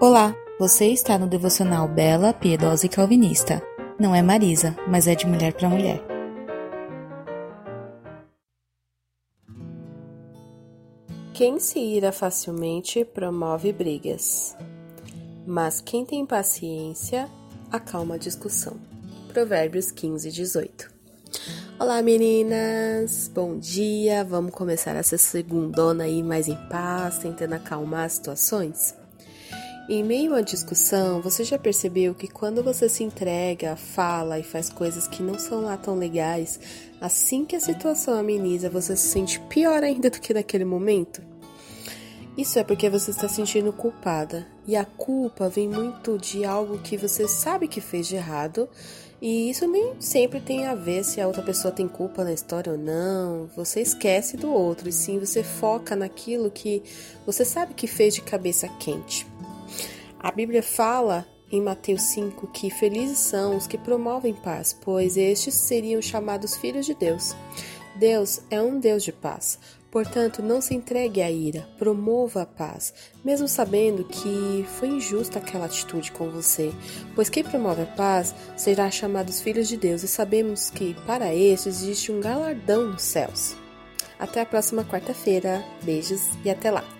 Olá, você está no devocional Bela, Piedosa e Calvinista. Não é Marisa, mas é de mulher para mulher. Quem se ira facilmente promove brigas, mas quem tem paciência acalma a discussão. Provérbios 15, 18. Olá meninas, bom dia. Vamos começar essa segundona aí mais em paz, tentando acalmar as situações? Em meio à discussão, você já percebeu que quando você se entrega, fala e faz coisas que não são lá tão legais, assim que a situação ameniza, você se sente pior ainda do que naquele momento? Isso é porque você está se sentindo culpada, e a culpa vem muito de algo que você sabe que fez de errado, e isso nem sempre tem a ver se a outra pessoa tem culpa na história ou não. Você esquece do outro, e sim você foca naquilo que você sabe que fez de cabeça quente. A Bíblia fala em Mateus 5 que felizes são os que promovem paz, pois estes seriam chamados filhos de Deus. Deus é um Deus de paz. Portanto, não se entregue à ira, promova a paz, mesmo sabendo que foi injusta aquela atitude com você, pois quem promove a paz será chamado filhos de Deus e sabemos que para estes existe um galardão nos céus. Até a próxima quarta-feira. Beijos e até lá!